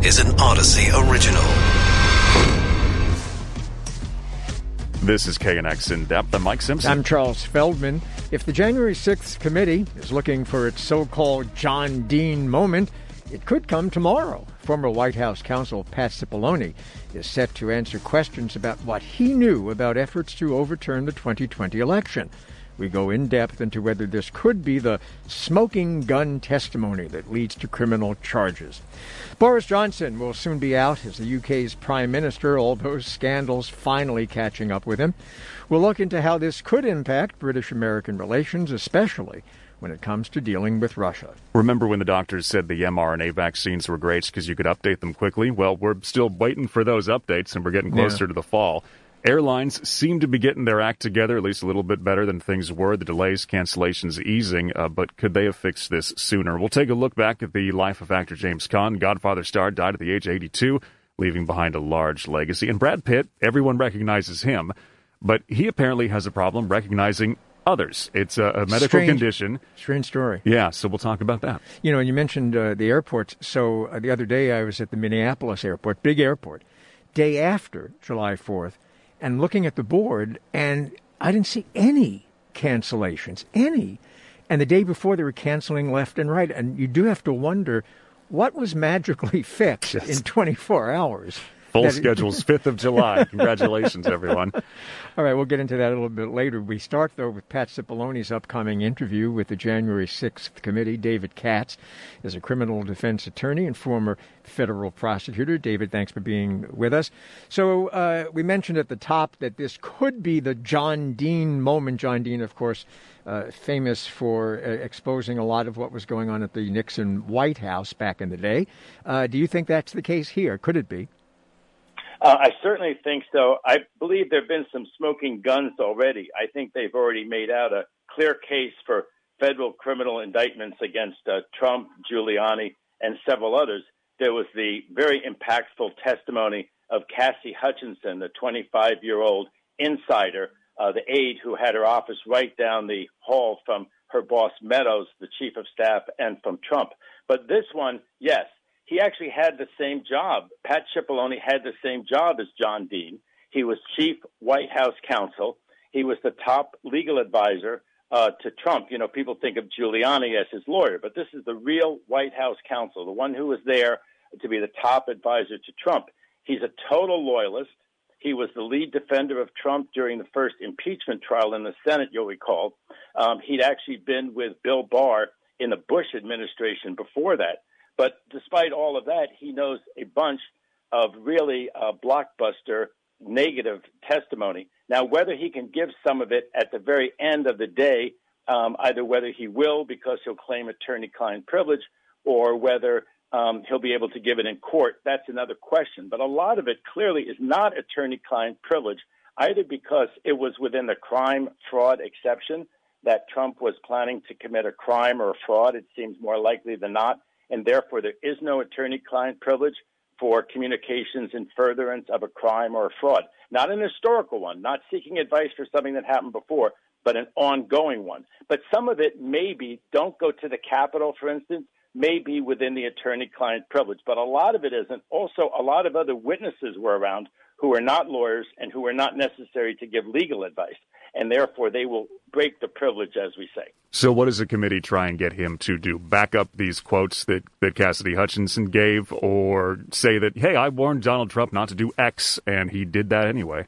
This is an Audacy original. This is KNX in depth. I'm Mike Simpson. I'm Charles Feldman. If the January 6th committee is looking for its so called John Dean moment, it could come tomorrow. Former White House counsel Pat Cipollone is set to answer questions about what he knew about efforts to overturn the 2020 election. We go in depth into whether this could be the smoking gun testimony that leads to criminal charges. Boris Johnson will soon be out as the UK's Prime Minister, all those scandals finally catching up with him. We'll look into how this could impact British American relations, especially when it comes to dealing with Russia. Remember when the doctors said the mRNA vaccines were great because you could update them quickly? Well, we're still waiting for those updates, and we're getting closer yeah. to the fall. Airlines seem to be getting their act together, at least a little bit better than things were. The delays, cancellations easing, uh, but could they have fixed this sooner? We'll take a look back at the life of actor James Caan. Godfather star died at the age of 82, leaving behind a large legacy. And Brad Pitt, everyone recognizes him, but he apparently has a problem recognizing others. It's a, a medical strange, condition. Strange story. Yeah, so we'll talk about that. You know, you mentioned uh, the airports. So uh, the other day I was at the Minneapolis airport, big airport, day after July 4th and looking at the board, and I didn't see any cancellations, any. And the day before, they were canceling left and right. And you do have to wonder what was magically fixed yes. in 24 hours. Full schedule's 5th of July. Congratulations, everyone. All right, we'll get into that a little bit later. We start, though, with Pat Cipollone's upcoming interview with the January 6th committee. David Katz is a criminal defense attorney and former federal prosecutor. David, thanks for being with us. So, uh, we mentioned at the top that this could be the John Dean moment. John Dean, of course, uh, famous for uh, exposing a lot of what was going on at the Nixon White House back in the day. Uh, do you think that's the case here? Could it be? Uh, I certainly think so. I believe there have been some smoking guns already. I think they've already made out a clear case for federal criminal indictments against uh, Trump, Giuliani, and several others. There was the very impactful testimony of Cassie Hutchinson, the 25 year old insider, uh, the aide who had her office right down the hall from her boss Meadows, the chief of staff, and from Trump. But this one, yes, he actually had the same job. Pat Cipollone had the same job as John Dean. He was chief White House counsel. He was the top legal advisor uh, to Trump. You know, people think of Giuliani as his lawyer, but this is the real White House counsel, the one who was there to be the top advisor to Trump. He's a total loyalist. He was the lead defender of Trump during the first impeachment trial in the Senate, you'll recall. Um, he'd actually been with Bill Barr in the Bush administration before that. But despite all of that, he knows a bunch of really uh, blockbuster negative testimony. Now, whether he can give some of it at the very end of the day, um, either whether he will because he'll claim attorney client privilege or whether um, he'll be able to give it in court, that's another question. But a lot of it clearly is not attorney client privilege, either because it was within the crime fraud exception that Trump was planning to commit a crime or a fraud. It seems more likely than not and therefore there is no attorney client privilege for communications in furtherance of a crime or a fraud. Not an historical one, not seeking advice for something that happened before, but an ongoing one. But some of it maybe don't go to the Capitol, for instance, may be within the attorney client privilege, but a lot of it isn't. Also, a lot of other witnesses were around who are not lawyers and who are not necessary to give legal advice and therefore they will break the privilege, as we say. So, what does the committee try and get him to do? Back up these quotes that, that Cassidy Hutchinson gave, or say that, hey, I warned Donald Trump not to do X, and he did that anyway?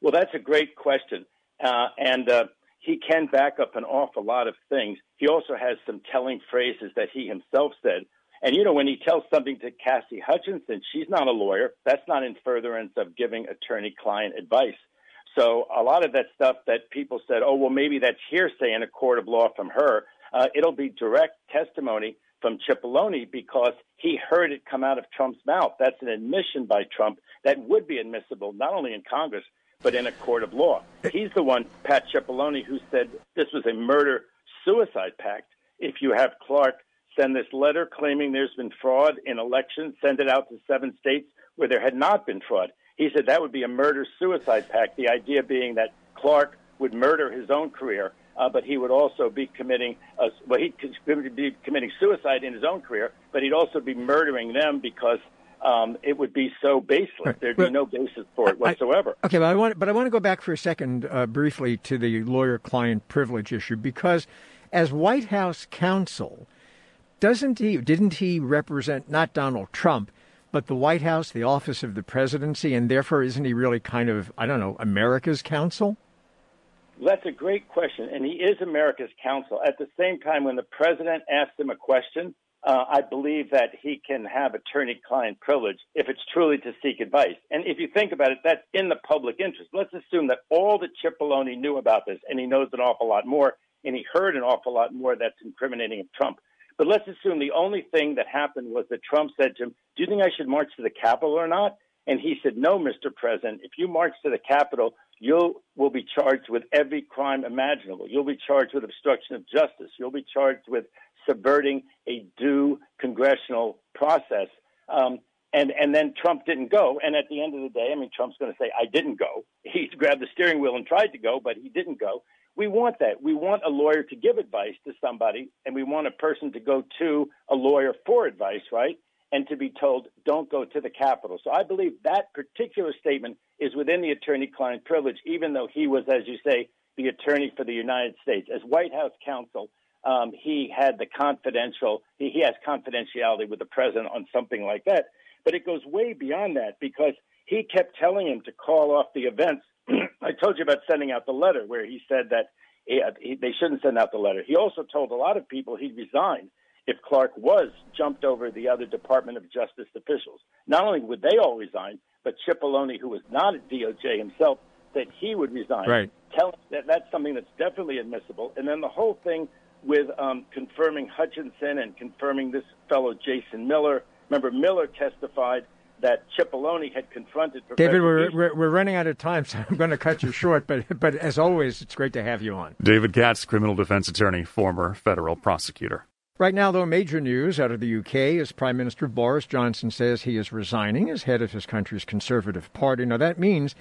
Well, that's a great question. Uh, and uh, he can back up an awful lot of things. He also has some telling phrases that he himself said. And, you know, when he tells something to Cassie Hutchinson, she's not a lawyer. That's not in furtherance of giving attorney client advice. So a lot of that stuff that people said, oh, well, maybe that's hearsay in a court of law from her, uh, it'll be direct testimony from Cipollone because he heard it come out of Trump's mouth. That's an admission by Trump that would be admissible not only in Congress, but in a court of law. He's the one, Pat Cipollone, who said this was a murder suicide pact. If you have Clark send this letter claiming there's been fraud in elections, send it out to seven states where there had not been fraud. He said that would be a murder suicide pact, the idea being that Clark would murder his own career uh, but he would also be committing, uh, well, he'd be committing suicide in his own career, but he'd also be murdering them because um, it would be so baseless. Right. There'd be no basis for it whatsoever. I, okay, but I want, but I want to go back for a second, uh, briefly, to the lawyer-client privilege issue because, as White House counsel, doesn't he? Didn't he represent not Donald Trump? But the White House, the office of the presidency, and therefore isn't he really kind of, I don't know, America's counsel? That's a great question. And he is America's counsel. At the same time, when the president asks him a question, uh, I believe that he can have attorney client privilege if it's truly to seek advice. And if you think about it, that's in the public interest. Let's assume that all that Chip Cipollone knew about this, and he knows an awful lot more, and he heard an awful lot more that's incriminating of Trump. But let's assume the only thing that happened was that Trump said to him, Do you think I should march to the Capitol or not? And he said, No, Mr. President, if you march to the Capitol, you will be charged with every crime imaginable. You'll be charged with obstruction of justice. You'll be charged with subverting a due congressional process. Um, and and then Trump didn't go. And at the end of the day, I mean, Trump's going to say, "I didn't go." He grabbed the steering wheel and tried to go, but he didn't go. We want that. We want a lawyer to give advice to somebody, and we want a person to go to a lawyer for advice, right? And to be told, "Don't go to the Capitol." So I believe that particular statement is within the attorney-client privilege, even though he was, as you say, the attorney for the United States. As White House counsel, um, he had the confidential, he, he has confidentiality with the president on something like that. But it goes way beyond that because he kept telling him to call off the events. I told you about sending out the letter where he said that he, he, they shouldn't send out the letter. He also told a lot of people he'd resign if Clark was jumped over the other Department of Justice officials. Not only would they all resign, but Cipollone, who was not at DOJ himself, said he would resign. Right. Tell that that's something that's definitely admissible. And then the whole thing with um, confirming Hutchinson and confirming this fellow Jason Miller. Remember, Miller testified that Cipollone had confronted Professor David, we're, we're, we're running out of time, so I'm going to cut you short. But but as always, it's great to have you on. David Katz, criminal defense attorney, former federal prosecutor. Right now, though, major news out of the UK is Prime Minister Boris Johnson says he is resigning as head of his country's Conservative Party. Now, that means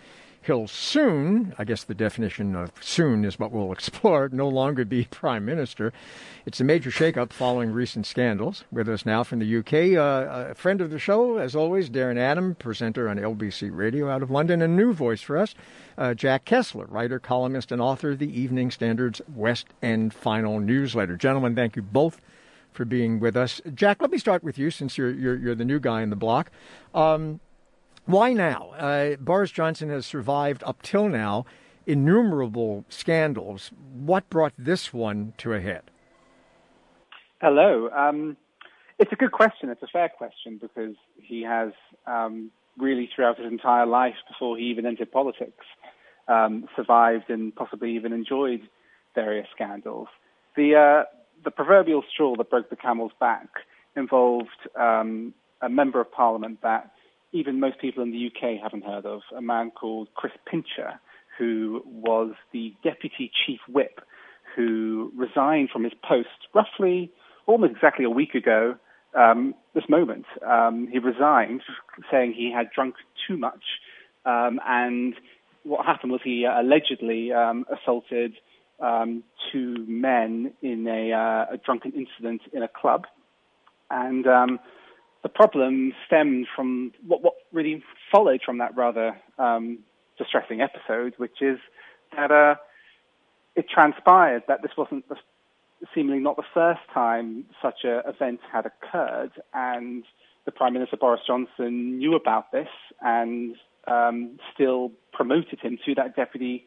he'll soon, I guess the definition of soon is what we'll explore, no longer be Prime Minister. It's a major shakeup following recent scandals. With us now from the UK, uh, a friend of the show, as always, Darren Adam, presenter on LBC Radio out of London, a new voice for us, uh, Jack Kessler, writer, columnist, and author of the Evening Standard's West End Final newsletter. Gentlemen, thank you both for being with us. Jack, let me start with you since you're, you're, you're the new guy in the block. Um, why now? Uh, Boris Johnson has survived up till now innumerable scandals. What brought this one to a head? Hello. Um, it's a good question. It's a fair question because he has um, really, throughout his entire life before he even entered politics, um, survived and possibly even enjoyed various scandals. The uh, the proverbial straw that broke the camel's back involved um, a member of parliament that even most people in the UK haven't heard of, a man called Chris Pincher, who was the deputy chief whip who resigned from his post roughly almost exactly a week ago um, this moment. Um, he resigned saying he had drunk too much um, and what happened was he allegedly um, assaulted um, two men in a, uh, a, drunken incident in a club. And um, the problem stemmed from what, what really followed from that rather um, distressing episode, which is that uh, it transpired that this wasn't the, seemingly not the first time such an event had occurred, and the Prime Minister Boris Johnson knew about this and um, still promoted him to that deputy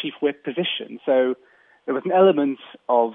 chief whip position. So there was an element of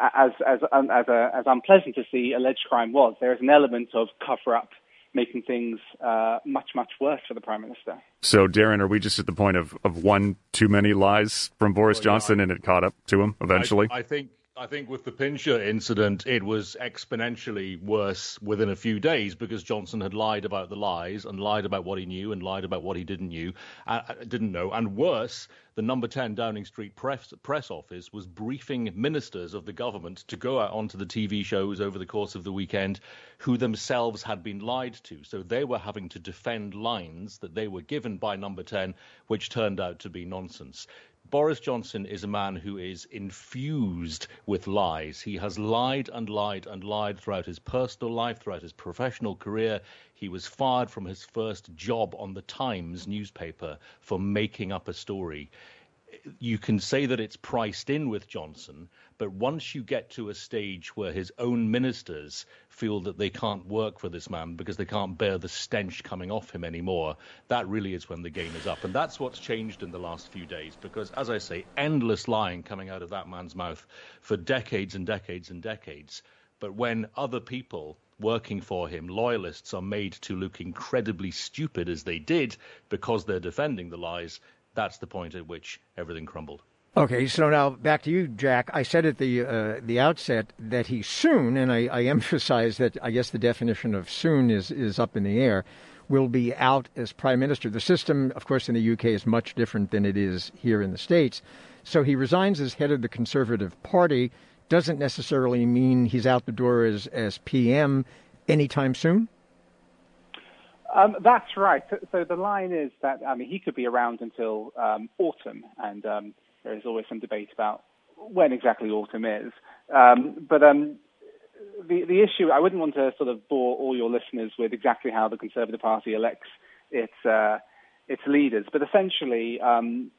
as as as, a, as unpleasant as the alleged crime was, there is an element of cover up making things uh, much, much worse for the Prime Minister. So, Darren, are we just at the point of, of one too many lies from Boris well, Johnson yeah, I, and it caught up to him eventually? I, I, think. I think with the Pincher incident, it was exponentially worse within a few days because Johnson had lied about the lies and lied about what he knew and lied about what he didn't knew, uh, uh didn't know, and worse, the number 10 Downing Street press, press office was briefing ministers of the government to go out onto the TV shows over the course of the weekend who themselves had been lied to. So they were having to defend lines that they were given by number 10, which turned out to be nonsense. Boris Johnson is a man who is infused with lies. He has lied and lied and lied throughout his personal life, throughout his professional career. He was fired from his first job on the Times newspaper for making up a story you can say that it's priced in with Johnson, but once you get to a stage where his own ministers feel that they can't work for this man because they can't bear the stench coming off him anymore, that really is when the game is up. And that's what's changed in the last few days because, as I say, endless lying coming out of that man's mouth for decades and decades and decades. But when other people working for him, loyalists, are made to look incredibly stupid as they did because they're defending the lies, that's the point at which everything crumbled. Okay, so now back to you, Jack. I said at the uh, the outset that he soon, and I, I emphasize that I guess the definition of soon is is up in the air, will be out as prime minister. The system, of course, in the UK is much different than it is here in the states. So he resigns as head of the Conservative Party. Doesn't necessarily mean he's out the door as as PM anytime soon. Um, that's right. So, the line is that I mean he could be around until um, autumn, and um, there is always some debate about when exactly autumn is. Um, but um, the the issue I wouldn't want to sort of bore all your listeners with exactly how the Conservative Party elects its uh, its leaders, but essentially um,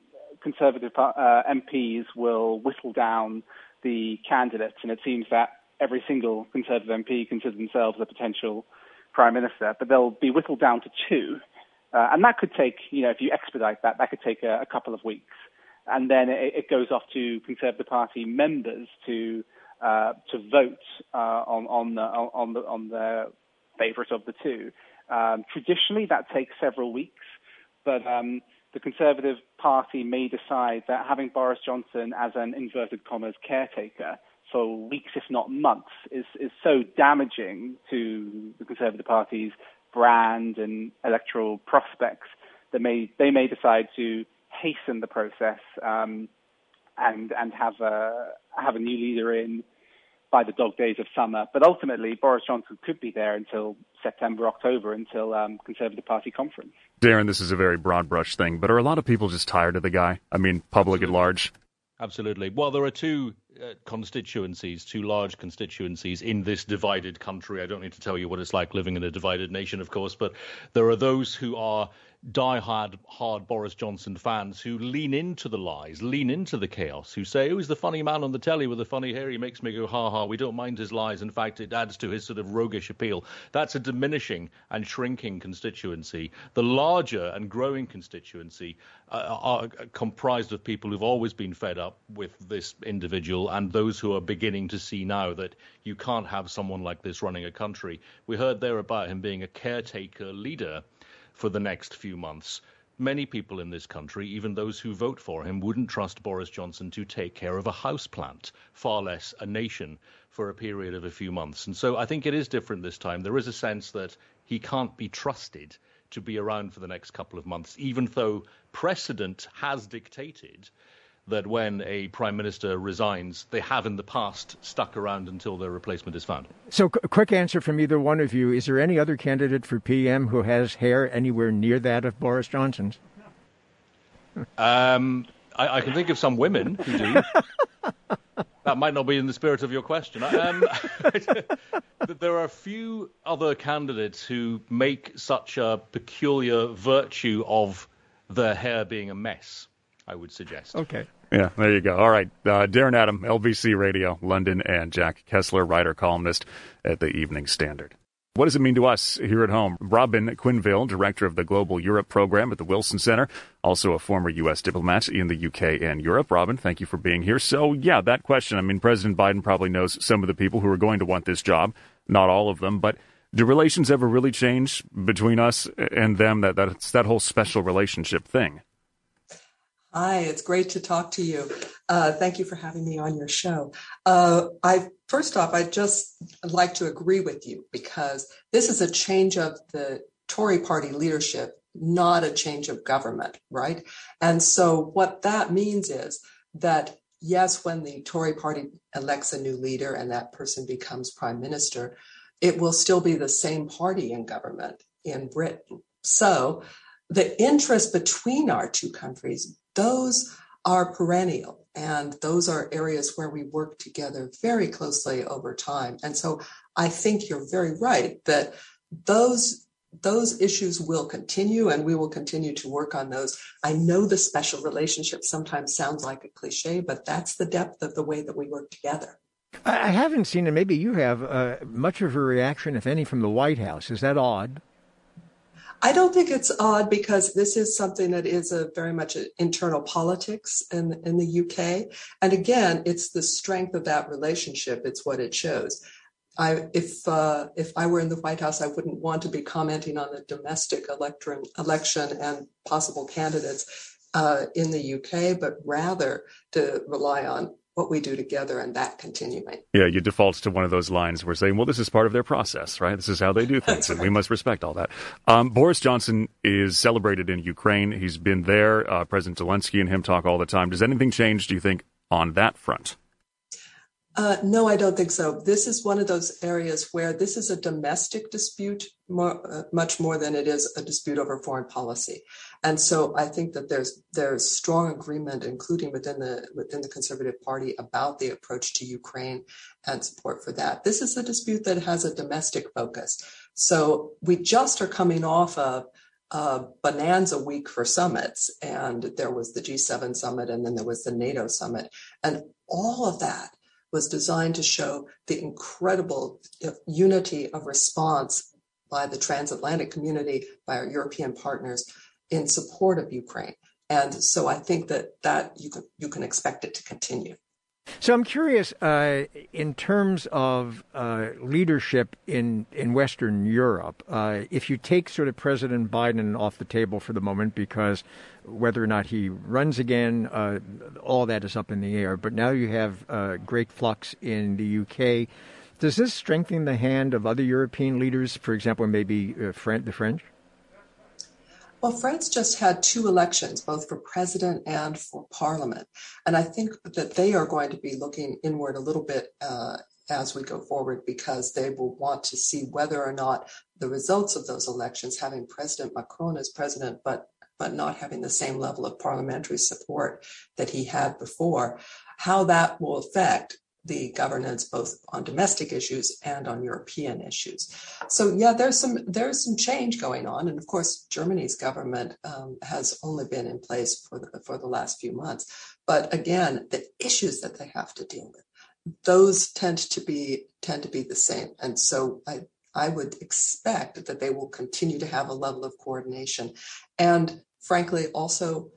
Conservative uh, MPs will whittle down the candidates, and it seems that every single Conservative MP considers themselves a potential prime minister, but they'll be whittled down to two. Uh, and that could take, you know, if you expedite that, that could take a, a couple of weeks. And then it, it, goes off to Conservative Party members to uh, to vote uh, on on the on the on the favourite of the two. Um, traditionally, that takes several weeks, but um, the Conservative Party may decide that having Boris Johnson as an inverted commas caretaker for weeks, if not months, is, is so damaging to the Conservative Party's brand and electoral prospects that may, they may decide to hasten the process um, and, and have, a, have a new leader in by the dog days of summer. But ultimately, Boris Johnson could be there until September, October, until um, Conservative Party conference. Darren, this is a very broad brush thing, but are a lot of people just tired of the guy? I mean, public Absolutely. at large. Absolutely. Well, there are two constituencies, two large constituencies in this divided country. I don't need to tell you what it's like living in a divided nation, of course, but there are those who are die-hard hard Boris Johnson fans who lean into the lies, lean into the chaos, who say, "Oh, he's the funny man on the telly with the funny hair. He makes me go ha ha. We don't mind his lies. In fact, it adds to his sort of roguish appeal." That's a diminishing and shrinking constituency. The larger and growing constituency uh, are comprised of people who've always been fed up with this individual and those who are beginning to see now that you can't have someone like this running a country. We heard there about him being a caretaker leader for the next few months. Many people in this country, even those who vote for him, wouldn't trust Boris Johnson to take care of a house plant, far less a nation, for a period of a few months. And so I think it is different this time. There is a sense that he can't be trusted to be around for the next couple of months, even though precedent has dictated that when a prime minister resigns, they have in the past stuck around until their replacement is found. So, a quick answer from either one of you: Is there any other candidate for PM who has hair anywhere near that of Boris Johnson's? Um, I, I can think of some women who do. that might not be in the spirit of your question. Um, there are a few other candidates who make such a peculiar virtue of their hair being a mess. I would suggest. Okay. Yeah, there you go. All right. Uh, Darren Adam, LBC Radio, London, and Jack Kessler, writer, columnist at the Evening Standard. What does it mean to us here at home? Robin Quinville, director of the Global Europe program at the Wilson Center, also a former U.S. diplomat in the UK and Europe. Robin, thank you for being here. So, yeah, that question. I mean, President Biden probably knows some of the people who are going to want this job, not all of them, but do relations ever really change between us and them? That that's that whole special relationship thing. Hi, it's great to talk to you. Uh, thank you for having me on your show. Uh, I first off, I'd just like to agree with you because this is a change of the Tory party leadership, not a change of government, right? And so what that means is that yes, when the Tory party elects a new leader and that person becomes prime minister, it will still be the same party in government in Britain. So the interest between our two countries those are perennial. And those are areas where we work together very closely over time. And so I think you're very right that those those issues will continue and we will continue to work on those. I know the special relationship sometimes sounds like a cliche, but that's the depth of the way that we work together. I haven't seen, and maybe you have, uh, much of a reaction, if any, from the White House. Is that odd? I don't think it's odd because this is something that is a very much internal politics in in the UK, and again, it's the strength of that relationship. It's what it shows. I, if uh, if I were in the White House, I wouldn't want to be commenting on the domestic electron, election and possible candidates uh, in the UK, but rather to rely on what we do together and that continuing. Yeah, you default to one of those lines where saying, well, this is part of their process, right? This is how they do things, and we must respect all that. Um, Boris Johnson is celebrated in Ukraine. He's been there. Uh, President Zelensky and him talk all the time. Does anything change, do you think, on that front? Uh, no, I don't think so. This is one of those areas where this is a domestic dispute more, uh, much more than it is a dispute over foreign policy. And so I think that there's there's strong agreement, including within the within the Conservative Party, about the approach to Ukraine and support for that. This is a dispute that has a domestic focus. So we just are coming off of bonanza week for summits, and there was the G7 summit, and then there was the NATO summit, and all of that was designed to show the incredible unity of response by the transatlantic community, by our European partners in support of Ukraine. And so I think that that you can you can expect it to continue. So I'm curious, uh, in terms of uh, leadership in, in Western Europe, uh, if you take sort of President Biden off the table for the moment, because whether or not he runs again, uh, all that is up in the air. But now you have uh, great flux in the UK. Does this strengthen the hand of other European leaders, for example, maybe uh, the French? Well, France just had two elections, both for president and for parliament. And I think that they are going to be looking inward a little bit uh, as we go forward because they will want to see whether or not the results of those elections, having President Macron as president, but but not having the same level of parliamentary support that he had before, how that will affect the governance both on domestic issues and on European issues. So yeah, there's some there's some change going on, and of course Germany's government um, has only been in place for the for the last few months. But again, the issues that they have to deal with, those tend to be tend to be the same, and so I I would expect that they will continue to have a level of coordination, and frankly also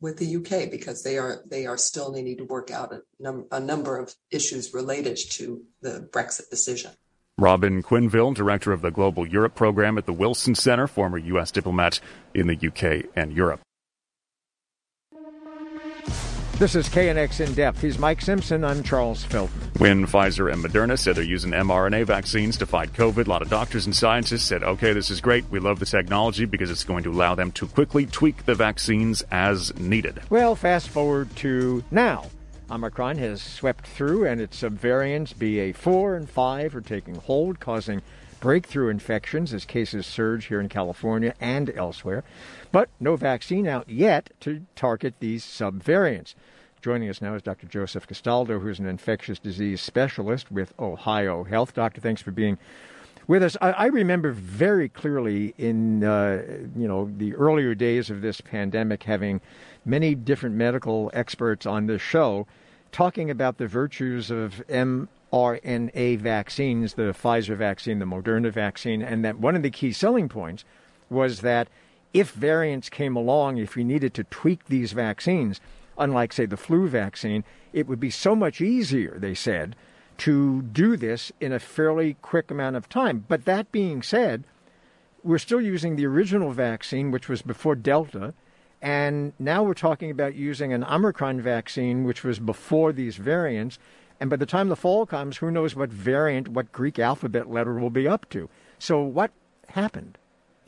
with the UK because they are they are still needing to work out a, num- a number of issues related to the Brexit decision. Robin Quinville, director of the Global Europe program at the Wilson Center, former U.S. diplomat in the UK and Europe. This is KNX In Depth. He's Mike Simpson. I'm Charles Feldman. When Pfizer and Moderna said they're using mRNA vaccines to fight COVID, a lot of doctors and scientists said, okay, this is great. We love the technology because it's going to allow them to quickly tweak the vaccines as needed. Well, fast forward to now. Omicron has swept through, and its subvariants BA4 and 5 are taking hold, causing breakthrough infections as cases surge here in California and elsewhere. But no vaccine out yet to target these subvariants. Joining us now is Dr. Joseph Gastaldo, who's an infectious disease specialist with Ohio Health. Doctor, thanks for being with us. I, I remember very clearly in uh, you know the earlier days of this pandemic having many different medical experts on this show talking about the virtues of mRNA vaccines, the Pfizer vaccine, the Moderna vaccine, and that one of the key selling points was that if variants came along, if we needed to tweak these vaccines, unlike, say, the flu vaccine, it would be so much easier, they said, to do this in a fairly quick amount of time. But that being said, we're still using the original vaccine, which was before Delta, and now we're talking about using an Omicron vaccine, which was before these variants. And by the time the fall comes, who knows what variant, what Greek alphabet letter we'll be up to. So, what happened?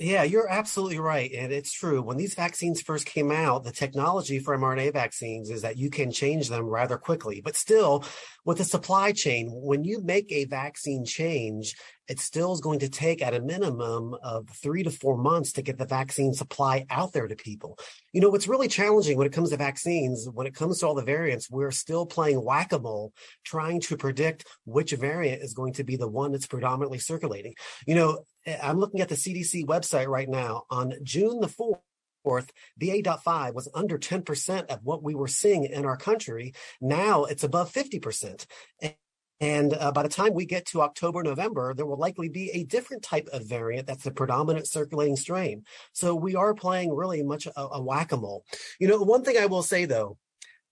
Yeah, you're absolutely right. And it's true. When these vaccines first came out, the technology for mRNA vaccines is that you can change them rather quickly. But still, with the supply chain, when you make a vaccine change, it still is going to take at a minimum of three to four months to get the vaccine supply out there to people. You know, what's really challenging when it comes to vaccines, when it comes to all the variants, we're still playing whack a mole trying to predict which variant is going to be the one that's predominantly circulating. You know, eh, I'm looking at the CDC website right now. On June the 4th, Fourth, BA.5 was under 10% of what we were seeing in our country. Now it's above 50%. And uh, by the time we get to October, November, there will likely be a different type of variant that's the predominant circulating strain. So we are playing really much a, a whack a mole. You know, one thing I will say though,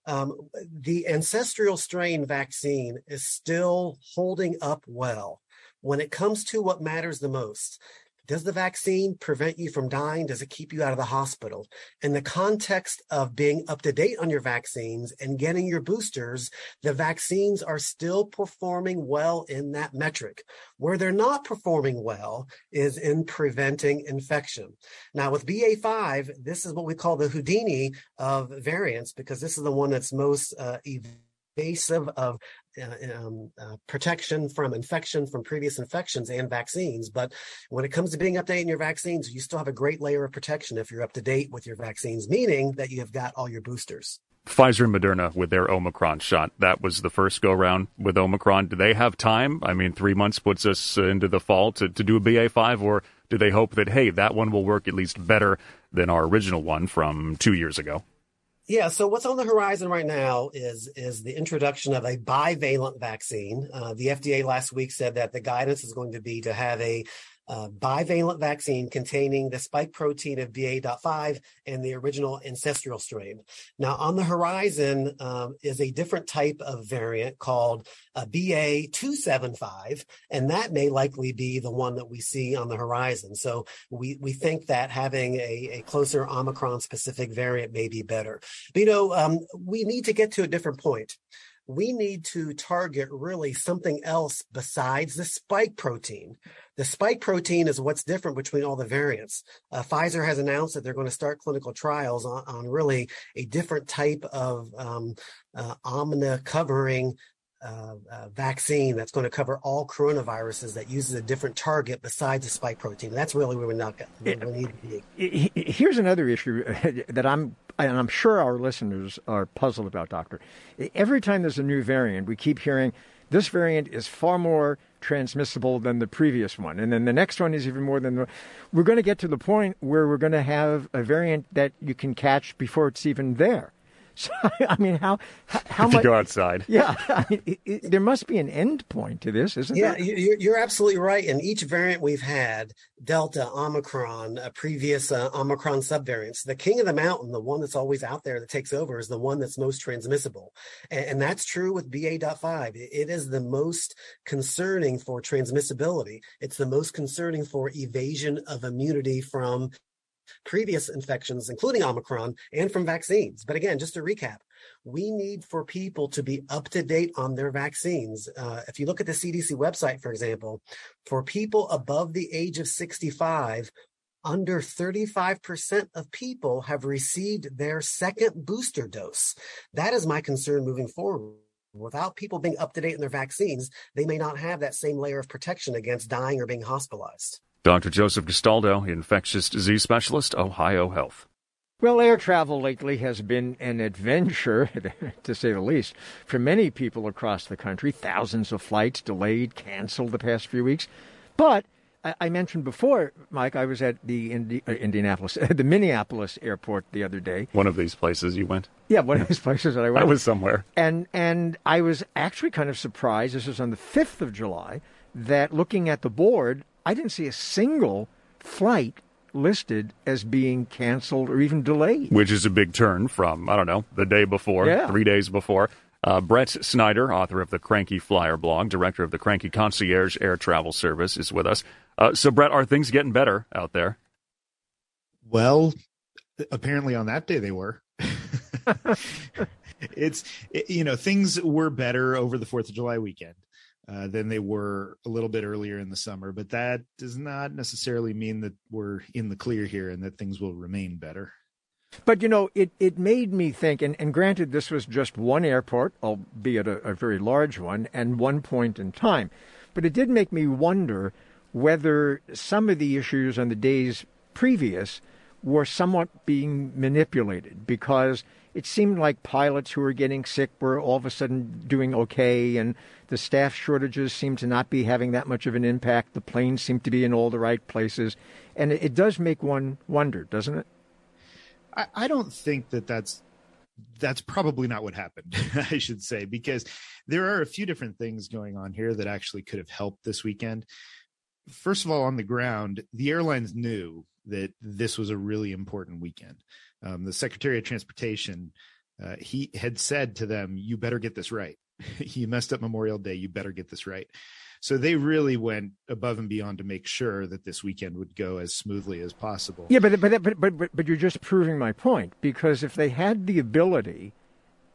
um, the ancestral strain vaccine is still holding up well when it comes to what matters the most, does the vaccine prevent you from dying? Does it keep you out of the hospital? In the context of being up to date on your vaccines and getting your boosters, the vaccines are still performing well in that metric. Where they're not performing well is in preventing infection. Now, with BA5, this is what we call the Houdini of variants because this is the one that's most uh, invasive of uh, um, uh, protection from infection from previous infections and vaccines. But when it comes to being updating your vaccines, you still have a great layer of protection if you're up to date with your vaccines, meaning that you have got all your boosters. Pfizer and Moderna with their Omicron shot. That was the first go round with Omicron. Do they have time? I mean, three months puts us into the fall to, to do a BA5, or do they hope that, hey, that one will work at least better than our original one from two years ago? Yeah. So what's on the horizon right now is is the introduction of a bivalent vaccine. Uh, the FDA last week said that the guidance is going to be to have a bivalent vaccine containing the spike protein of BA.5 and the original ancestral strain. Now, on the horizon um, is a different type of variant called uh, BA275, and that may likely be the one that we see on the horizon. So we, we think that having a, a closer Omicron specific variant may be better. But, you know, um, we need to get to a different point we need to target really something else besides the spike protein. The spike protein is what's different between all the variants. Uh, Pfizer has announced that they're going to start clinical trials on, on really a different type of um, uh, omna covering uh, uh, vaccine that's going to cover all coronaviruses that uses a different target besides the spike protein. That's really where we're not going to need to be. Here's another issue that I'm and I'm sure our listeners are puzzled about, Doctor. Every time there's a new variant, we keep hearing this variant is far more transmissible than the previous one. And then the next one is even more than the. We're going to get to the point where we're going to have a variant that you can catch before it's even there. So, I mean, how how, how if much? You go outside. Yeah, I mean, it, it, there must be an end point to this, isn't yeah, there? Yeah, you're, you're, absolutely right. And each variant we've had, Delta, Omicron, uh, previous uh, Omicron subvariants, the king of the mountain, the one that's always out there that takes over, is the one that's most transmissible, and, and that's true with BA.5. It, it is the most concerning for transmissibility. It's the most concerning for evasion of immunity from previous infections, including Omicron, and from vaccines. But again, just to recap, we need for people to be up to date on their vaccines. Uh, if you look at the CDC website, for example, for people above the age of 65, under 35% of people have received their second booster dose. That is my concern moving forward. Without people being up to date in their vaccines, they may not have that same layer of protection against dying or being hospitalized. Dr. Joseph Gastaldo, infectious disease specialist, Ohio Health. Well, air travel lately has been an adventure, to say the least, for many people across the country. Thousands of flights delayed, canceled the past few weeks. But I mentioned before, Mike, I was at the Indi- uh, Indianapolis, the Minneapolis airport the other day. One of these places you went? Yeah, one of these places that I went. I was somewhere. And and I was actually kind of surprised. This was on the fifth of July. That looking at the board, I didn't see a single flight listed as being canceled or even delayed. Which is a big turn from, I don't know, the day before, yeah. three days before. Uh, Brett Snyder, author of the Cranky Flier blog, director of the Cranky Concierge Air Travel Service, is with us. Uh, so, Brett, are things getting better out there? Well, apparently on that day they were. it's, it, you know, things were better over the 4th of July weekend. Uh, than they were a little bit earlier in the summer. But that does not necessarily mean that we're in the clear here and that things will remain better. But you know, it, it made me think, and, and granted, this was just one airport, albeit a, a very large one, and one point in time. But it did make me wonder whether some of the issues on the days previous were somewhat being manipulated because it seemed like pilots who were getting sick were all of a sudden doing okay, and the staff shortages seemed to not be having that much of an impact. The planes seemed to be in all the right places, and it, it does make one wonder, doesn't it? I, I don't think that that's that's probably not what happened, I should say, because there are a few different things going on here that actually could have helped this weekend. First of all, on the ground, the airlines knew that this was a really important weekend. Um, the Secretary of Transportation, uh, he had said to them, "You better get this right. you messed up Memorial Day. You better get this right." So they really went above and beyond to make sure that this weekend would go as smoothly as possible. Yeah, but but but but but, you're just proving my point because if they had the ability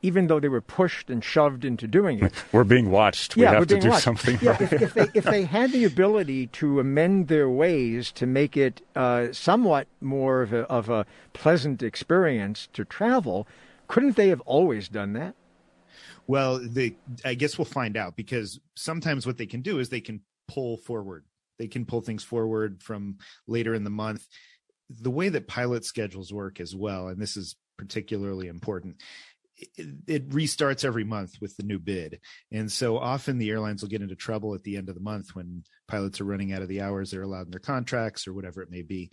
even though they were pushed and shoved into doing it. We're being watched. We yeah, have to do watched. something. Yeah, right. if, if, they, if they had the ability to amend their ways to make it uh, somewhat more of a, of a pleasant experience to travel, couldn't they have always done that? Well, they, I guess we'll find out because sometimes what they can do is they can pull forward. They can pull things forward from later in the month. The way that pilot schedules work as well, and this is particularly important, it, restarts every month with the new bid. And so often the airlines will get into trouble at the end of the month when pilots are running out of the hours they're allowed in their contracts or whatever it may be.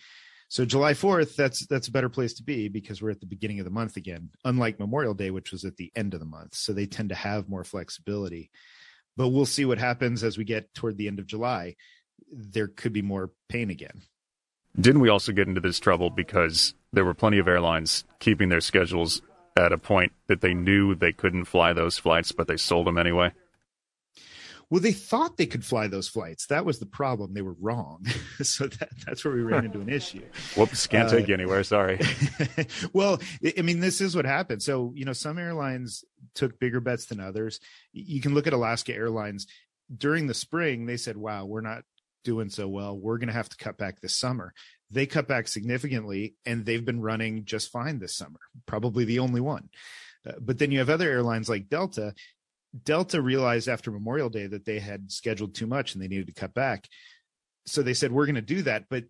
So July 4th, that's that's a better place to be because we're at the beginning of the month again, unlike Memorial Day, which was at the end of the month. So they tend to have more flexibility. But we'll see what happens as we get toward the end of July. There could be more pain again. Didn't we also get into this trouble because there were plenty of airlines keeping their schedules at a point that they knew they couldn't fly those flights, but they sold them anyway? Well, they thought they could fly those flights. That was the problem. They were wrong. so that, that's where we ran into an issue. Whoops, can't uh, take you anywhere. Sorry. well, I mean, this is what happened. So, you know, some airlines took bigger bets than others. You can look at Alaska Airlines. During the spring, they said, wow, we're not doing so well. We're going to have to cut back this summer. They cut back significantly and they've been running just fine this summer, probably the only one. Uh, but then you have other airlines like Delta Delta realized after Memorial Day that they had scheduled too much and they needed to cut back. So they said, we're going to do that. But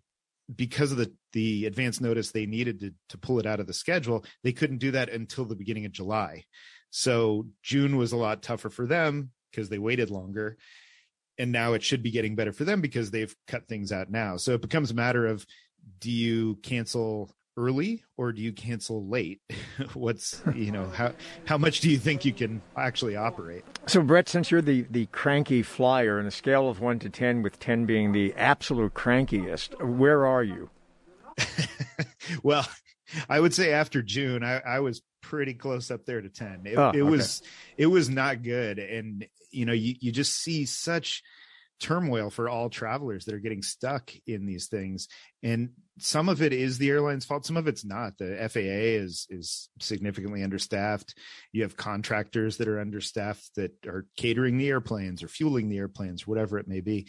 because of the, the advance notice they needed to, to pull it out of the schedule, they couldn't do that until the beginning of July. So June was a lot tougher for them because they waited longer. And now it should be getting better for them because they've cut things out now. So it becomes a matter of do you cancel early or do you cancel late? What's you know how how much do you think you can actually operate? So Brett, since you're the the cranky flyer in a scale of one to ten, with ten being the absolute crankiest, where are you? well, I would say after June, I, I was pretty close up there to ten. It, oh, it okay. was it was not good, and you know you you just see such turmoil for all travelers that are getting stuck in these things. And some of it is the airline's fault some of it's not. The FAA is is significantly understaffed. You have contractors that are understaffed that are catering the airplanes or fueling the airplanes whatever it may be.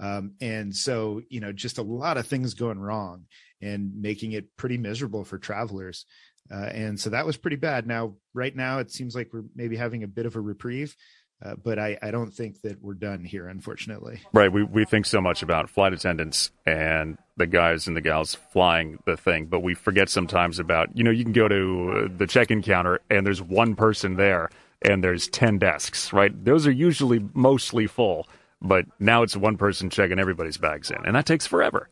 Um, and so you know just a lot of things going wrong and making it pretty miserable for travelers. Uh, and so that was pretty bad. Now right now it seems like we're maybe having a bit of a reprieve uh, but I, I don't think that we're done here, unfortunately. Right. We, we think so much about flight attendants and the guys and the gals flying the thing, but we forget sometimes about, you know, you can go to the check in counter and there's one person there and there's 10 desks, right? Those are usually mostly full, but now it's one person checking everybody's bags in, and that takes forever.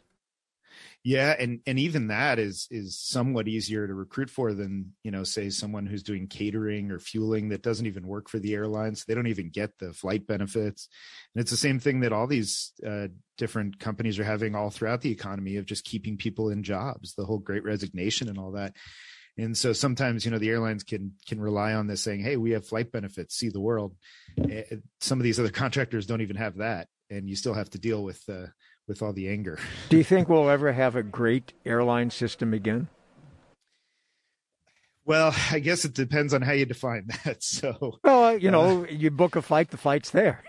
Yeah, and and even that is is somewhat easier to recruit for than you know, say someone who's doing catering or fueling that doesn't even work for the airlines. They don't even get the flight benefits, and it's the same thing that all these uh, different companies are having all throughout the economy of just keeping people in jobs. The whole Great Resignation and all that. And so sometimes, you know, the airlines can can rely on this saying, "Hey, we have flight benefits, see the world." Eh, some of these other contractors don't even have that, and you still have to deal with uh, with all the anger. Do you think we'll ever have a great airline system again? Well, I guess it depends on how you define that. So, well, you know, uh, you book a flight, the flight's there.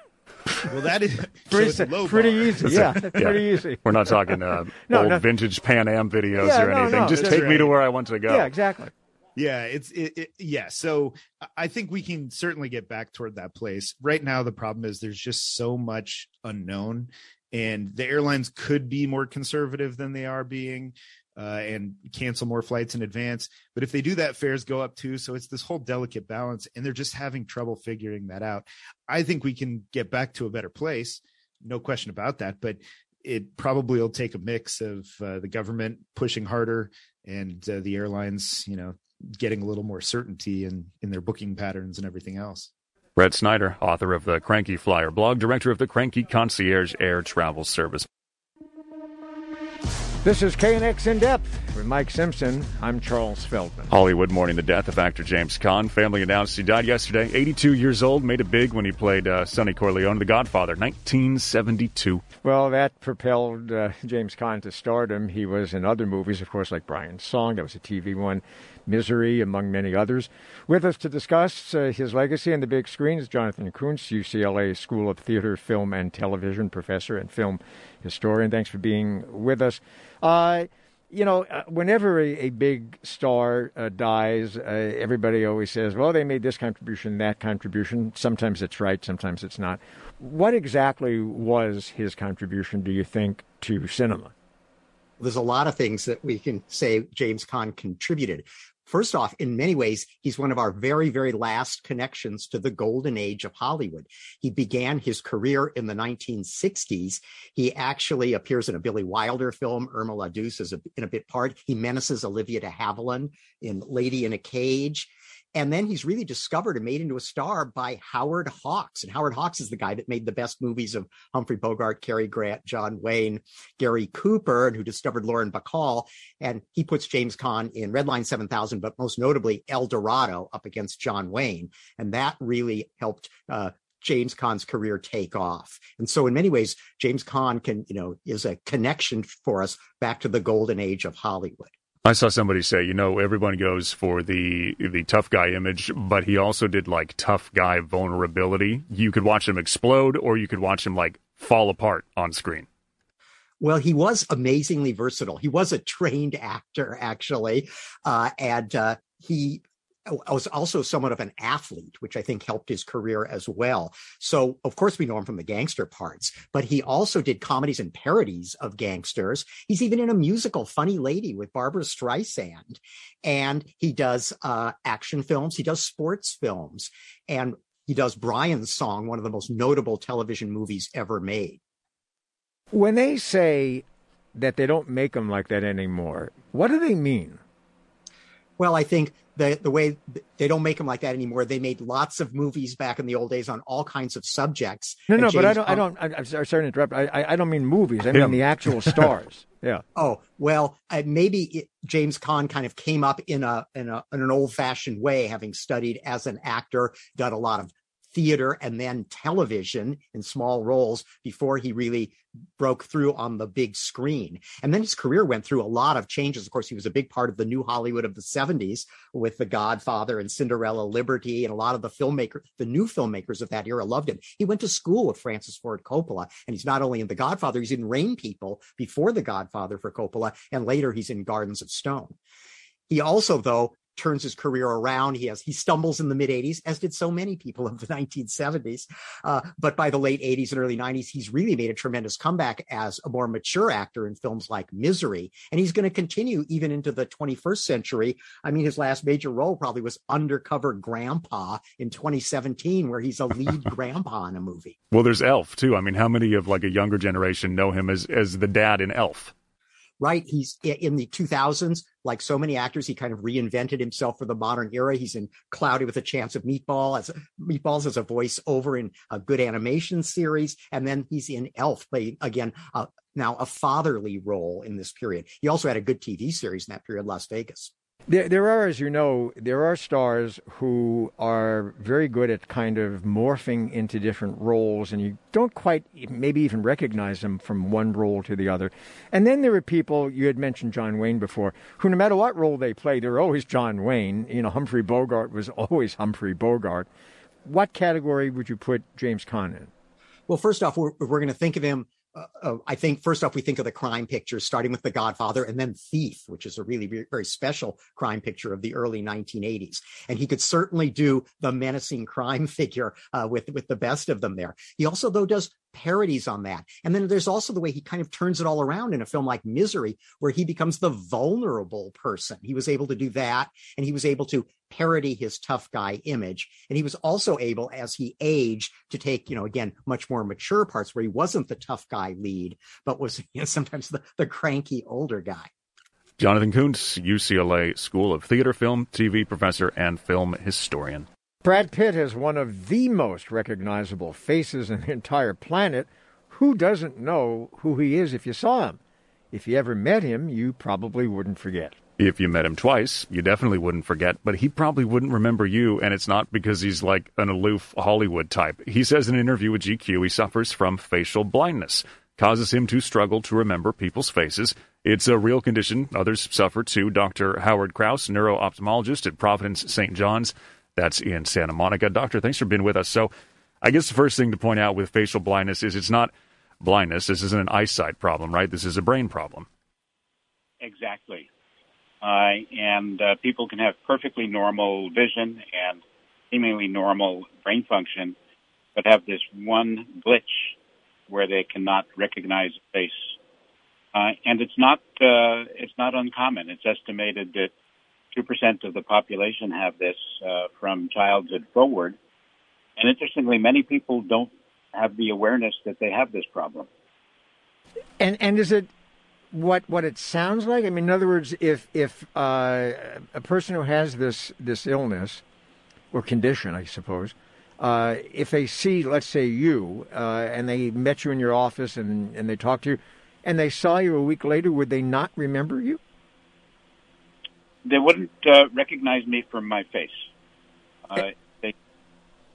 Well, that is pretty, so pretty easy. Yeah, pretty easy. We're not talking uh, No, old no. vintage Pan Am videos Yeah, or anything. no, Just that's take me to where I want to go. Yeah, exactly. Yeah, it's it, it yeah. So I- I think we can certainly get back toward that place. Right now, the problem is there's just so much unknown, and the airlines could be more conservative than they are being, uh, and cancel more flights in advance. But if they do that, fares go up too. So it's this whole delicate balance, and they're just having trouble figuring that out. I think we can get back to a better place, no question about that. But it probably will take a mix of uh, the government pushing harder and uh, the airlines, you know, getting a little more certainty in in their booking patterns and everything else. Brett Snyder, author of the Cranky Flier blog, director of the Cranky Concierge Air Travel Service. This is KNX In Depth with Mike Simpson. I'm Charles Feldman. Hollywood mourning the death of actor James Caan. Family announced he died yesterday, 82 years old, made it big when he played uh, Sonny Corleone, The Godfather, 1972. Well, that propelled uh, James Caan to stardom. He was in other movies, of course, like Brian's Song, that was a TV one, Misery, among many others. With us to discuss uh, his legacy on the big screen is Jonathan Kuntz, UCLA School of Theater, Film, and Television professor and film historian. Thanks for being with us. Uh, you know, uh, whenever a, a big star uh, dies, uh, everybody always says, well, they made this contribution, that contribution. Sometimes it's right, sometimes it's not. What exactly was his contribution, do you think, to cinema? There's a lot of things that we can say James Caan contributed. First off, in many ways, he's one of our very, very last connections to the golden age of Hollywood. He began his career in the 1960s. He actually appears in a Billy Wilder film. Irma La Douce is a, in a bit part. He menaces Olivia de Havilland in Lady in a Cage. And then he's really discovered and made into a star by Howard Hawks. And Howard Hawks is the guy that made the best movies of Humphrey Bogart, Cary Grant, John Wayne, Gary Cooper, and who discovered Lauren Bacall. And he puts James Caan in Redline 7000, but most notably El Dorado up against John Wayne. And that really helped uh, James Caan's career take off. And so in many ways, James Caan can, you know, is a connection for us back to the golden age of Hollywood. I saw somebody say, you know, everyone goes for the the tough guy image, but he also did like tough guy vulnerability. You could watch him explode, or you could watch him like fall apart on screen. Well, he was amazingly versatile. He was a trained actor, actually, uh, and uh, he was also somewhat of an athlete, which I think helped his career as well. So, of course, we know him from the gangster parts, but he also did comedies and parodies of gangsters. He's even in a musical, Funny Lady, with Barbra Streisand, and he does uh, action films. He does sports films, and he does Brian's Song, one of the most notable television movies ever made. When they say that they don't make them like that anymore, what do they mean? Well, I think the the way they don't make them like that anymore. They made lots of movies back in the old days on all kinds of subjects. No, no, but I don't. I don't. I, I'm sorry sorry to interrupt. I, I, I don't mean movies. I mean Him. the actual stars. Yeah. Oh well, uh, maybe it, James Caan kind of came up in a in a in an old fashioned way, having studied as an actor, done a lot of theater and then television in small roles before he really broke through on the big screen. And then his career went through a lot of changes. Of course, he was a big part of the new Hollywood of the 70s with The Godfather and Cinderella Liberty. And a lot of the filmmakers, the new filmmakers of that era loved him. He went to school with Francis Ford Coppola. And he's not only in The Godfather, he's in Rain People before The Godfather for Coppola. And later he's in Gardens of Stone. He also, though, turns his career around. He has he stumbles in the mid 80s, as did so many people of the 1970s. Uh, but by the late 80s and early 90s, he's really made a tremendous comeback as a more mature actor in films like Misery, and he's going to continue even into the 21st century. I mean, his last major role probably was Undercover Grandpa in 2017, where he's a lead grandpa in a movie. Well, there's Elf too. I mean, how many of like a younger generation know him as as the dad in Elf? Right? He's in the 2000s, like so many actors, he kind of reinvented himself for the modern era. He's in Cloudy with a Chance of Meatball as Meatballs as a voiceover in a good animation series, and then he's in Elf, playing again uh, now a fatherly role in this period. He also had a good TV series in that period, Las Vegas. There, there are, as you know, there are stars who are very good at kind of morphing into different roles, and you don't quite maybe even recognize them from one role to the other. And then there are people, you had mentioned John Wayne before, who no matter what role they play, they're always John Wayne. You know, Humphrey Bogart was always Humphrey Bogart. What category would you put James Caan in? Well, first off, we're, we're going to think of him uh, uh, I think first off, we think of the crime pictures, starting with The Godfather and then Thief, which is a really very, special crime picture of the early 1980s. And he could certainly do the menacing crime figure uh, with with the best of them there. He also, though, does parodies on that. And then there's also the way he kind of turns it all around in a film like Misery, where he becomes the vulnerable person. He was able to do that, and he was able to parody his tough guy image. And he was also able, as he aged, to take, you know, again, much more mature parts where he wasn't the tough guy lead, but was you know, sometimes the, the cranky older guy. Jonathan Kuntz, UCLA School of Theater, Film, TV professor, and film historian. Brad Pitt is one of the most recognizable faces in the entire planet. Who doesn't know who he is if you saw him? If you ever met him, you probably wouldn't forget. If you met him twice, you definitely wouldn't forget, but he probably wouldn't remember you, and it's not because he's like an aloof Hollywood type. He says in an interview with GQ he suffers from facial blindness, causes him to struggle to remember people's faces. It's a real condition. Others suffer too. Dr. Howard Krauss, neuro-ophthalmologist at Providence St. John's, that's in Santa Monica. Doctor, thanks for being with us. So, I guess the first thing to point out with facial blindness is it's not blindness. This isn't an eyesight problem, right? This is a brain problem. Exactly. Uh, and uh, people can have perfectly normal vision and seemingly normal brain function, but have this one glitch where they cannot recognize a face. Uh, and it's not uh, it's not uncommon. It's estimated that 2% of the population have this uh, from childhood forward. And interestingly, many people don't have the awareness that they have this problem. And and is it what what it sounds like? I mean, in other words, if if uh, a person who has this this illness or condition, I suppose, uh, if they see, let's say, you, uh, and they met you in your office and and they talked to you, and they saw you a week later, would they not remember you? They wouldn't uh, recognize me from my face. Uh, they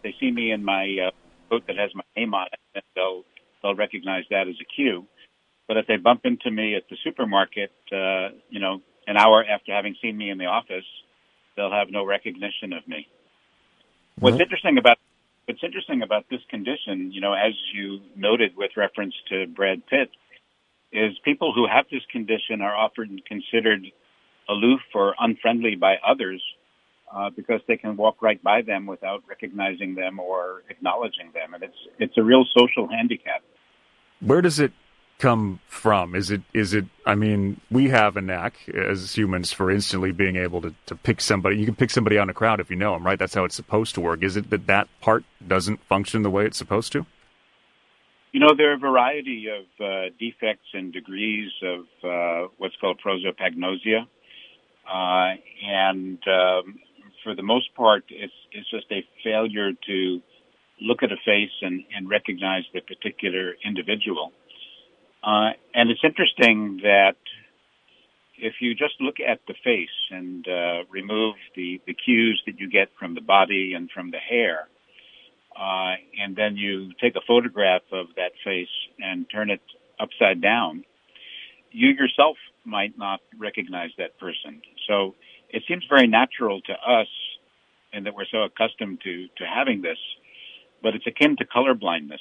they see me in my uh, coat that has my name on it, and they'll they'll recognize that as a cue. But if they bump into me at the supermarket, uh, you know, an hour after having seen me in the office, they'll have no recognition of me. What's interesting about what's interesting about this condition, you know, as you noted with reference to Brad Pitt, is people who have this condition are often considered aloof or unfriendly by others uh, because they can walk right by them without recognizing them or acknowledging them, and it's it's a real social handicap. Where does it come from? Is it is it? I mean, we have a knack as humans for instantly being able to to pick somebody. You can pick somebody out in a crowd if you know them, right? That's how it's supposed to work. Is it that that part doesn't function the way it's supposed to? You know, there are a variety of uh, defects and degrees of uh, what's called prosopagnosia. Uh, and um, for the most part, it's it's just a failure to look at a face and, and recognize the particular individual. Uh, and it's interesting that if you just look at the face and uh, remove the, the cues that you get from the body and from the hair, uh, and then you take a photograph of that face and turn it upside down, you yourself might not recognize that person. So it seems very natural to us, and that we're so accustomed to to having this, but it's akin to color blindness.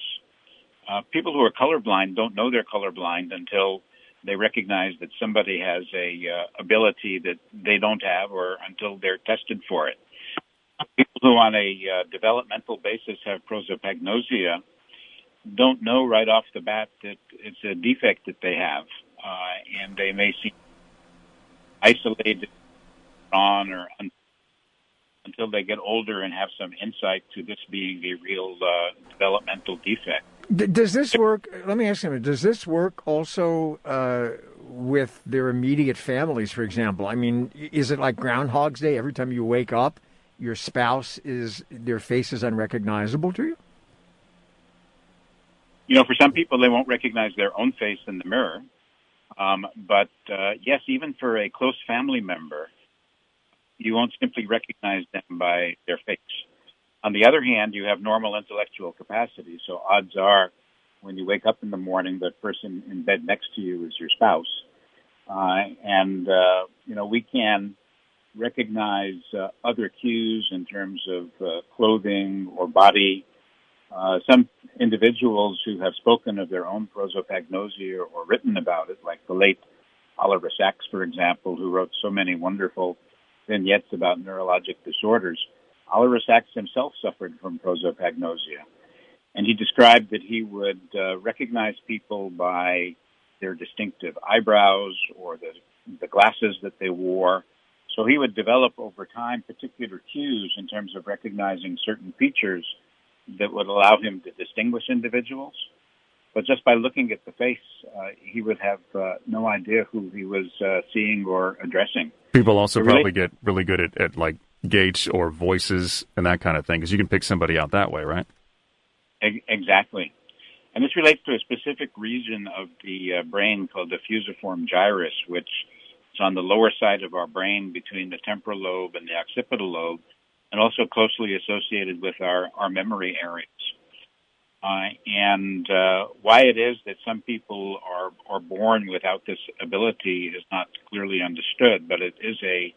Uh, people who are colorblind don't know they're colorblind until they recognize that somebody has a uh, ability that they don't have, or until they're tested for it. People who, on a uh, developmental basis, have prosopagnosia don't know right off the bat that it's a defect that they have uh, and they may seem isolated on or un- until they get older and have some insight to this being a real uh, developmental defect. D- does this work? Let me ask you: Does this work also uh, with their immediate families, for example? I mean, is it like Groundhog's Day? Every time you wake up, your spouse is their face is unrecognizable to you. You know, for some people, they won't recognize their own face in the mirror. Um, but uh, yes, even for a close family member, you won't simply recognize them by their face. On the other hand, you have normal intellectual capacity, so odds are when you wake up in the morning, the person in bed next to you is your spouse. Uh, and, uh, you know, we can recognize uh, other cues in terms of uh, clothing or body Uh, some individuals who have spoken of their own prosopagnosia or written about it, like the late Oliver Sacks, for example, who wrote so many wonderful vignettes about neurologic disorders. Oliver Sacks himself suffered from prosopagnosia. And he described that he would uh, recognize people by their distinctive eyebrows or the, the glasses that they wore. So he would develop over time particular cues in terms of recognizing certain features that would allow him to distinguish individuals. But just by looking at the face, uh, he would have uh, no idea who he was uh, seeing or addressing. People also probably get really good at, at like gait or voices and that kind of thing because you can pick somebody out that way, right? Exactly. And this relates to a specific region of the uh, brain called the fusiform gyrus, which is on the lower side of our brain between the temporal lobe and the occipital lobe, and also closely associated with our, our memory areas. Uh, and uh, why it is that some people are, are born without this ability is not clearly understood, but it is a,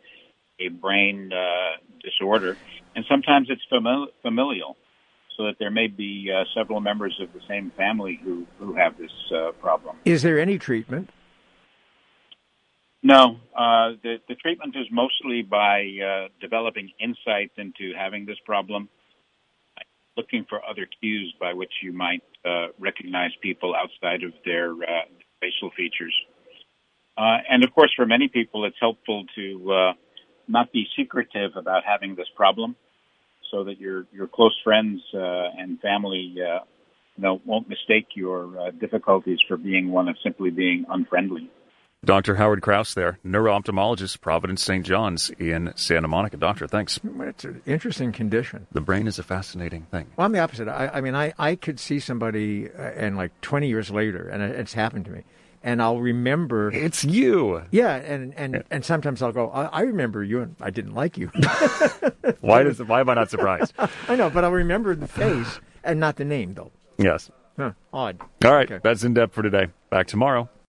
a brain uh, disorder. And sometimes it's famili- familial so that there may be uh, several members of the same family who, who have this uh, problem. Is there any treatment? No, uh, the, the treatment is mostly by uh, developing insight into having this problem, looking for other cues by which you might uh, recognize people outside of their uh, facial features. Uh and of course, for many people, it's helpful to uh not be secretive about having this problem so that your your close friends uh, and family uh, you know won't mistake your uh, difficulties for being one of simply being unfriendly. Dr. Howard Krauss there, neuro-ophthalmologist, Providence St. John's in Santa Monica. Doctor, thanks. It's an interesting condition. The brain is a fascinating thing. Well, I'm the opposite. I, I mean, I, I could see somebody uh, and like 20 years later, and it's happened to me, and I'll remember it's you. Yeah, and and and sometimes I'll go, I, I, remember you, and I didn't like you. why does why am I not surprised? I know, but I'll remember the face and not the name, though. Yes. Huh, odd. All right, okay. that's in depth for today. Back tomorrow.